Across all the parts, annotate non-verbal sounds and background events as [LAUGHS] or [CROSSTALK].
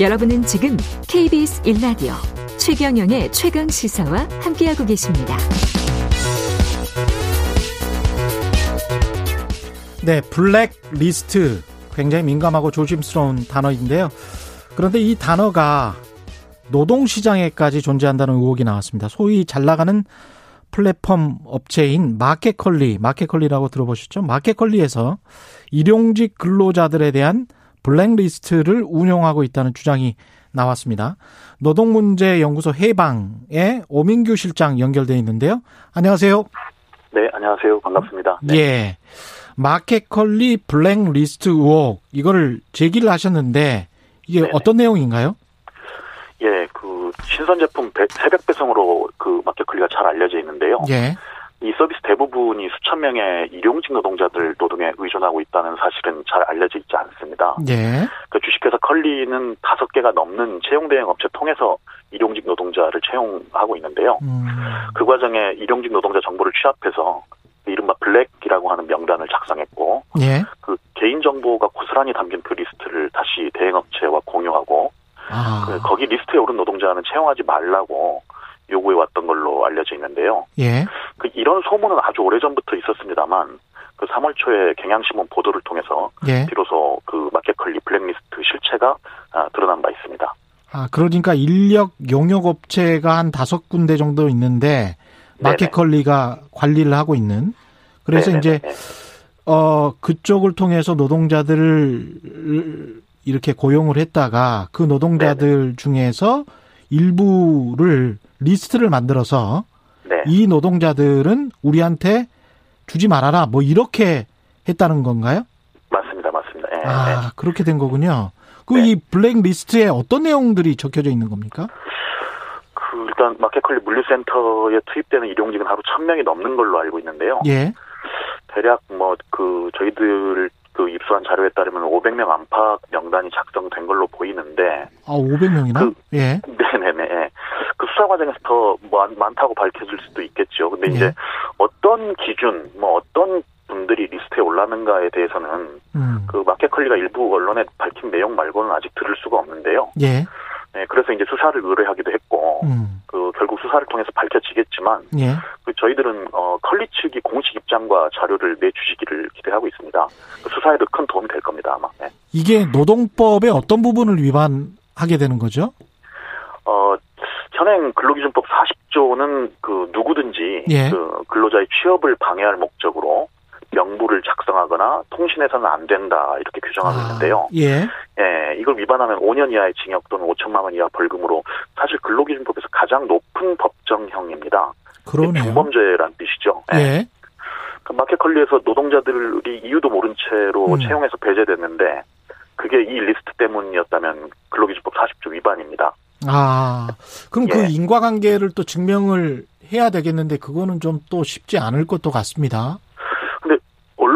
여러분은 지금 KBS 1라디오 최경영의 최강 시사와 함께하고 계십니다. 네, 블랙 리스트 굉장히 민감하고 조심스러운 단어인데요. 그런데 이 단어가 노동시장에까지 존재한다는 의혹이 나왔습니다. 소위 잘 나가는 플랫폼 업체인 마켓컬리, 마켓컬리라고 들어보셨죠? 마켓컬리에서 일용직 근로자들에 대한 블랙리스트를 운영하고 있다는 주장이 나왔습니다. 노동문제연구소 해방의 오민규 실장 연결돼 있는데요. 안녕하세요. 네, 안녕하세요. 반갑습니다. 네. 예. 마켓컬리 블랙리스트 의혹 이거를 제기를 하셨는데 이게 네네. 어떤 내용인가요? 예, 그 신선 제품 새벽 배송으로 그 마켓컬리가 잘 알려져 있는데요. 예. 이 서비스 대부분이 수천 명의 일용직 노동자들 노동에 의존하고 있다는 사실은 잘 알려져 있지 않습니다. 예. 그 주식회사 컬리는 다섯 개가 넘는 채용 대행 업체 통해서 일용직 노동자를 채용하고 있는데요. 음. 그 과정에 일용직 노동자 정보를 취합해서 이른바 블랙이라고 하는 명단을 작성했고, 예. 그 개인 정보가 고스란히 담긴 그 리스트를 다시 대행 업체와 공유하고, 아. 그 거기 리스트에 오른 노동자는 채용하지 말라고 요구해 왔던 걸로 알려져 있는데요. 예. 그 이런 소문은 아주 오래 전부터 있었습니다만 그 3월 초에 경향신문 보도를 통해서 예. 비로소 그 마켓컬리 블랙리스트 실체가 아, 드러난 바 있습니다. 아, 그러니까 인력 용역 업체가 한 다섯 군데 정도 있는데 마켓컬리가 관리를 하고 있는 그래서 네네네. 이제 어 그쪽을 통해서 노동자들을 이렇게 고용을 했다가 그 노동자들 중에서 일부를 리스트를 만들어서 네. 이 노동자들은 우리한테 주지 말아라 뭐 이렇게 했다는 건가요? 맞습니다, 맞습니다. 예, 예. 아 그렇게 된 거군요. 그 네. 이 블랙 리스트에 어떤 내용들이 적혀져 있는 겁니까? 그 일단 마켓컬리 물류센터에 투입되는 일용직은 하루 1000명이 넘는 걸로 알고 있는데요. 예. 대략 뭐 그 저희들 그 입수한 자료에 따르면 500명 안팎 명단이 작성된 걸로 보이는데 아 500명이나? 그- 예. 네네네. 그 수사 과정에서 더 많, 많다고 밝혀질 수도 있겠죠. 근데 예. 이제 어떤 기준, 뭐 어떤 분들이 리스트에 올랐는가에 대해서는 음. 그 마켓컬리가 일부 언론에 밝힌 내용 말고는 아직 들을 수가 없는데요. 예. 네, 그래서 이제 수사를 의뢰하기도 했고, 음. 그 결국 수사를 통해서 밝혀지겠지만, 예. 그 저희들은 어 컬리 측이 공식 입장과 자료를 내주시기를 기대하고 있습니다. 그 수사에도 큰 도움이 될 겁니다 아마. 네. 이게 노동법의 어떤 부분을 위반하게 되는 거죠? 어, 현행 근로기준법 40조는 그 누구든지 예. 그 근로자의 취업을 방해할 목적으로 명부를 작성하거나 통신해서는 안 된다 이렇게 규정하고 있는데요. 예. 예, 이걸 위반하면 5년 이하의 징역 또는 5천만 원 이하 벌금으로 사실 근로기준법에서 가장 높은 법정형입니다. 그러네요. 중범죄란 뜻이죠. 예. 예. 그 마켓컬리에서 노동자들이 이유도 모른 채로 음. 채용해서 배제됐는데 그게 이 리스트 때문이었다면 근로기준법 40조 위반입니다. 아, 그럼 그 예. 인과관계를 또 증명을 해야 되겠는데 그거는 좀 또 쉽지 않을 것도 같습니다.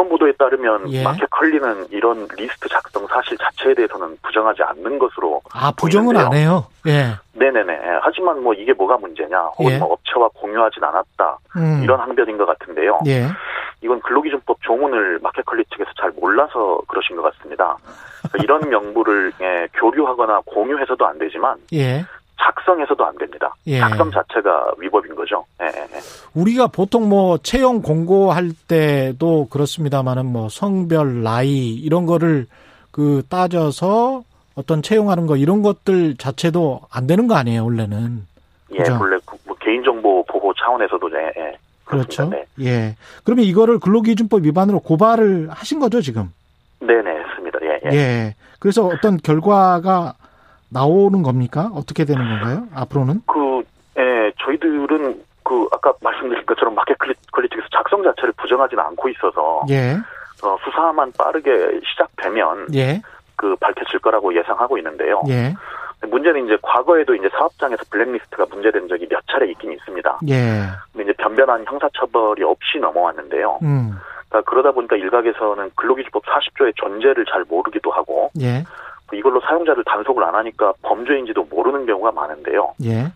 언론 보도에 따르면 예. 마켓 컬리는 이런 리스트 작성 사실 자체에 대해서는 부정하지 않는 것으로 아, 부정은 보이는데요. 안 해요. 예. 네네네. 하지만 뭐 이게 뭐가 문제냐, 혹은 예. 뭐 업체와 공유하진 않았다 음. 이런 항변인 것 같은데요. 예. 이건 근로기준법 조문을 마켓 컬리 측에서 잘 몰라서 그러신 것 같습니다. 그러니까 이런 [LAUGHS] 명부를 예, 교류하거나 공유해서도 안 되지만 예. 작성해서도 안 됩니다. 예. 작성 자체가 위법인 거죠. 예, 예, 예. 우리가 보통 뭐 채용 공고할 때도 그렇습니다만은 뭐 성별, 나이 이런 거를 그 따져서 어떤 채용하는 거 이런 것들 자체도 안 되는 거 아니에요, 원래는. 예, 그죠. 원래 그- 뭐 개인정보 보호 차원에서도 예, 예. 그렇죠. 그렇습니다. 예. 그러면 이거를 근로기준법 위반으로 고발을 하신 거죠, 지금? 네, 네, 했습니다. 예, 예. 예. 그래서 어떤 결과가 나오는 겁니까? 어떻게 되는 건가요? 앞으로는? 그, 예, 저희들은 그 아까 말씀드린 것처럼 마켓 퀄리티에서 작성 자체를 부정하지는 않고 있어서 예. 어, 수사만 빠르게 시작되면 예. 그 밝혀질 거라고 예상하고 있는데요. 예. 문제는 이제 과거에도 이제 사업장에서 블랙리스트가 문제된 적이 몇 차례 있긴 있습니다. 예. 근데 이제 변변한 형사처벌이 없이 넘어왔는데요. 음. 그러니까 그러다 보니까 일각에서는 근로기준법 40조의 존재를 잘 모르기도 하고 예. 이걸로 사용자를 단속을 안 하니까 범죄인지도 모르는 경우가 많은데요. 예.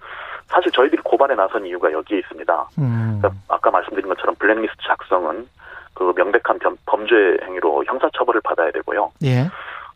사실 저희들이 고발에 나선 이유가 여기에 있습니다. 음. 그러니까 아까 말씀드린 것처럼 블랙리스트 작성은 그 명백한 범- 범죄 행위로 형사처벌을 받아야 되고요. 예.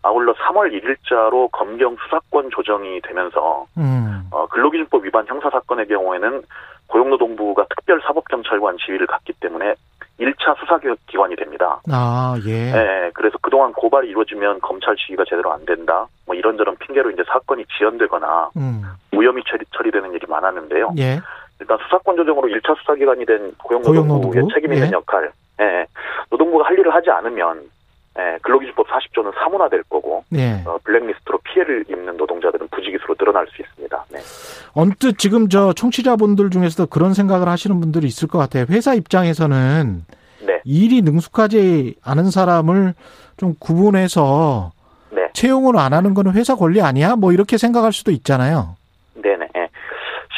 아울러 3월 1일자로 검경 수사권 조정이 되면서 음. 어, 근로기준법 위반 형사 사건의 경우에는 고용노동부가 특별사법경찰관 지위를 갖기 때문에 1차 수사기관이 됩니다. 아, 예. 예, 그래서 그동안 고발이 이루어지면 검찰 지휘가 제대로 안 된다. 뭐 이런저런 핑계로 이제 사건이 지연되거나 음. 무혐의 처리, 처리되는 일이 많았는데요. 예. 일단 수사권 조정으로 1차 수사기관이 된 고용노동부의 고용노동부? 책임 있는 예. 역할. 예, 노동부가 할 일을 하지 않으면 예, 근로기준법 40조는 사문화될 거고 예. 어, 블랙리스트로 피해를 입는 노동자들은 부지기수로 늘어날 수 있습니다. 네. 언뜻 지금 저 청취자분들 중에서도 그런 생각을 하시는 분들이 있을 것 같아요. 회사 입장에서는 네. 일이 능숙하지 않은 사람을 좀 구분해서 네. 채용을 안 하는 거는 회사 권리 아니야? 뭐 이렇게 생각할 수도 있잖아요. 네네. 예.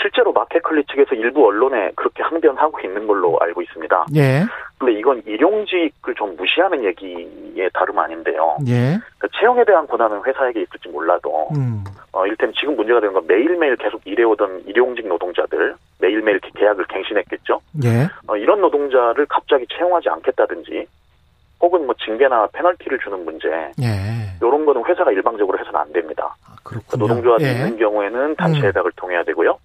실제로 마켓컬리 측에서 일부 언론에 그렇게 항변하고 있는 걸로 알고 있습니다. 예. 근데 이건 일용직을 좀 무시하는 얘기에 다름 아닌데요. 예. 그러니까 채용에 대한 권한은 회사에게 있을지 몰라도, 음. 어, 일테면 지금 문제가 되는 건 매일매일 계속 일해오던 일용직 노동자들, 매일매일 이렇게 계약을 갱신했겠죠? 예. 어, 이런 노동자를 갑자기 채용하지 않겠다든지, 혹은 뭐 징계나 페널티를 주는 문제, 예. 이런 거는 회사가 일방적으로 해서는 안 됩니다. 아, 그 그렇군요. 노동조합이 예. 있는 경우에는 단체 음. 협약을 통해야 되고요.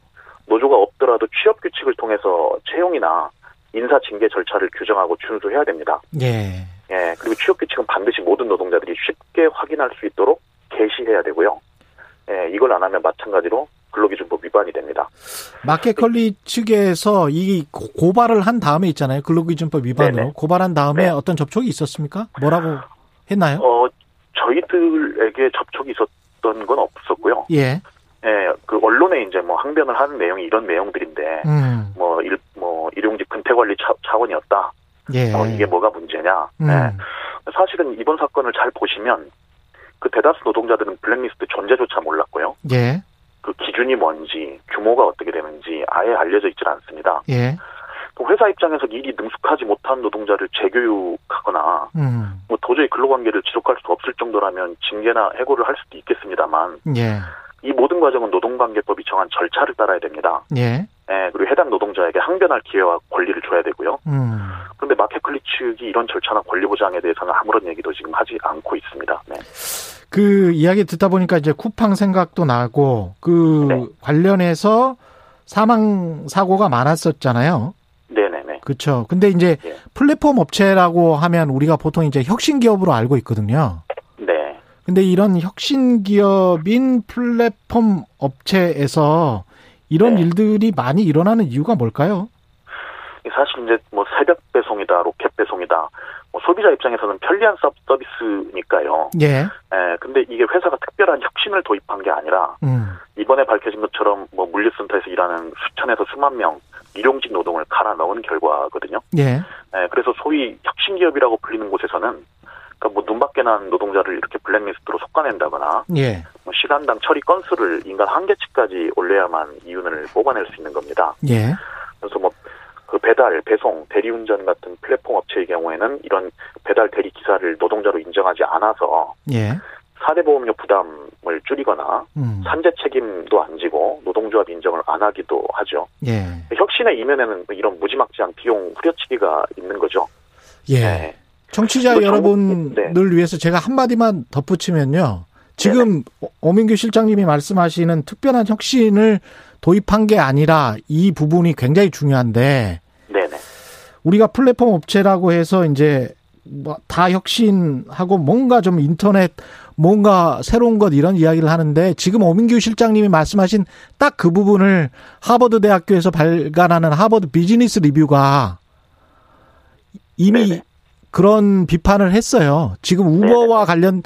노조가 없더라도 취업 규칙을 통해서 채용이나 인사 징계 절차를 규정하고 준수해야 됩니다. 예. 예, 그리고 취업 규칙은 반드시 모든 노동자들이 쉽게 확인할 수 있도록 게시해야 되고요. 예, 이걸 안 하면 마찬가지로 근로기준법 위반이 됩니다. 마켓컬리 측에서 이 고- 고발을 한 다음에 있잖아요. 근로기준법 위반으로 네네. 고발한 다음에 네. 어떤 접촉이 있었습니까? 뭐라고 했나요? 어, 저희들에게 접촉이 있었던 건 없었고요. 예. 예, 그 언론에 이제 뭐 항변을 하는 내용이 이런 내용들인데, 음. 뭐 일, 뭐 일용직 근태 관리 차, 차원이었다. 예. 어, 이게 뭐가 문제냐. 음. 예. 사실은 이번 사건을 잘 보시면 그 대다수 노동자들은 블랙리스트 존재조차 몰랐고요. 예. 그 기준이 뭔지, 규모가 어떻게 되는지 아예 알려져 있질 않습니다. 예. 또 회사 입장에서 일이 능숙하지 못한 노동자를 재교육하거나 음. 뭐 도저히 근로관계를 지속할 수 없을 정도라면 징계나 해고를 할 수도 있겠습니다만 예. 이 모든 과정은 노동관계법이 정한 절차를 따라야 됩니다. 예. 예, 그리고 해당 노동자에게 항변할 기회와 권리를 줘야 되고요. 음. 그런데 마켓클리 측이 이런 절차나 권리 보장에 대해서는 아무런 얘기도 지금 하지 않고 있습니다. 네. 그 이야기 듣다 보니까 이제 쿠팡 생각도 나고 그 네. 관련해서 사망 사고가 많았었잖아요. 네네네. 그렇죠. 근데 이제 예. 플랫폼 업체라고 하면 우리가 보통 이제 혁신 기업으로 알고 있거든요. 네. 근데 이런 혁신 기업인 플랫폼 업체에서 이런 네. 일들이 많이 일어나는 이유가 뭘까요? 사실 이제 뭐 새벽 배송이다, 로켓 배송이다. 뭐 소비자 입장에서는 편리한 서- 서비스니까요. 예. 예, 근데 이게 회사가 특별한 혁신을 도입한 게 아니라 음. 이번에 밝혀진 것처럼 뭐 물류센터에서 일하는 수천에서 수만 명 일용직 노동을 갈아 넣은 결과거든요. 예. 예, 그래서 소위 혁신 기업이라고 불리는 곳에서는 그러니까 뭐 눈밖에 난 노동자를 이렇게 블랙리스트로 속아낸다거나 예. 뭐 시간당 처리 건수를 인간 한계치까지 올려야만 이윤을 뽑아낼 수 있는 겁니다. 예. 그래서 뭐 그 배달, 배송, 대리운전 같은 플랫폼 업체의 경우에는 이런 배달 대리 기사를 노동자로 인정하지 않아서 예. 사대보험료 부담을 줄이거나 음. 산재 책임도 안 지고 노동조합 인정을 안 하기도 하죠. 예. 혁신의 이면에는 이런 무지막지한 비용 후려치기가 있는 거죠. 예. 네. 청취자 정- 네. 위해서 제가 한마디만 덧붙이면요. 지금 오민규 실장님이 말씀하시는 특별한 혁신을 도입한 게 아니라 이 부분이 굉장히 중요한데 네네. 우리가 플랫폼 업체라고 해서 이제 뭐 다 혁신하고 뭔가 좀 인터넷 뭔가 새로운 것 이런 이야기를 하는데 지금 오민규 실장님이 말씀하신 딱 그 부분을 하버드 대학교에서 발간하는 하버드 비즈니스 리뷰가 이미 네네. 그런 비판을 했어요. 지금 우버와 관련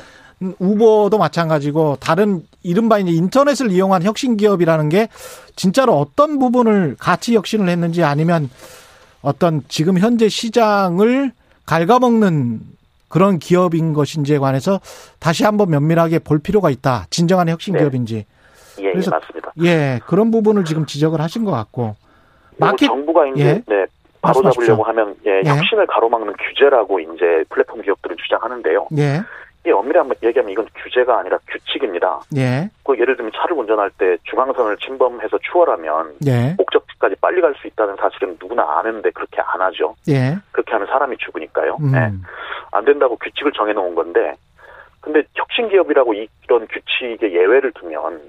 우버도 마찬가지고 다른 이른바 이제 인터넷을 이용한 혁신 기업이라는 게 진짜로 어떤 부분을 같이 혁신을 했는지 아니면 어떤 지금 현재 시장을 갉아먹는 그런 기업인 것인지에 관해서 다시 한번 면밀하게 볼 필요가 있다. 진정한 혁신 네. 기업인지. 예, 예, 그래서- 맞습니다. 예, 그런 부분을 지금 지적을 하신 것 같고. 마켓 정부가 이제 예. 네. 바로잡으려고 하면 예, 예. 혁신을 가로막는 규제라고 이제 플랫폼 기업들은 주장하는데요. 예, 이 엄밀히 얘기하면 이건 규제가 아니라 규칙입니다. 예, 그 예를 들면 차를 운전할 때 중앙선을 침범해서 추월하면 예, 목적지까지 빨리 갈 수 있다는 사실은 누구나 아는데 그렇게 안 하죠. 예, 그렇게 하면 사람이 죽으니까요. 음, 네. 안 된다고 규칙을 정해놓은 건데 근데 혁신 기업이라고 이런 규칙의 예외를 두면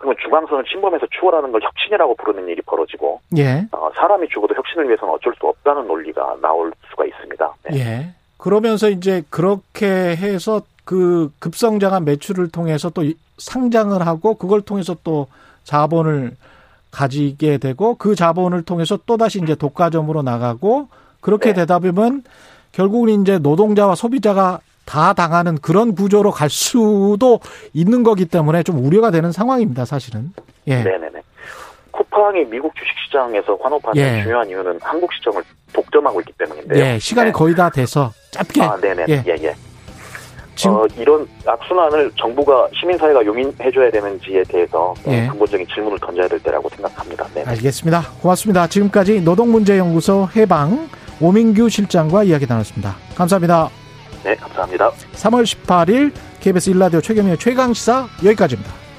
그러면 중앙선을 침범해서 추월하는 걸 혁신이라고 부르는 일이 벌어지고 예. 어, 사람이 죽어도 혁신을 위해서는 어쩔 수 없다는 논리가 나올 수가 있습니다. 네. 예. 그러면서 이제 그렇게 해서 그 급성장한 매출을 통해서 또 상장을 하고 그걸 통해서 또 자본을 가지게 되고 그 자본을 통해서 또 다시 이제 독과점으로 나가고 그렇게 네. 되다 보면 결국은 이제 노동자와 소비자가 다 당하는 그런 구조로 갈 수도 있는 거기 때문에 좀 우려가 되는 상황입니다, 사실은. 예. 네네네. 쿠팡이 미국 주식시장에서 환호파는 예. 중요한 이유는 한국 시장을 독점하고 있기 때문인데요. 예, 시간이 네. 거의 다 돼서 짧게 아, 네네. 예. 예, 예. 지금 어, 이런 악순환을 정부가 시민사회가 용인해줘야 되는지에 대해서 어, 예. 근본적인 질문을 던져야 될 때라고 생각합니다. 네. 알겠습니다. 고맙습니다. 지금까지 노동문제연구소 해방 오민규 실장과 이야기 나눴습니다. 감사합니다. 네, 감사합니다. 3월 18일 KBS 일라디오 최경영의 최강시사 여기까지입니다.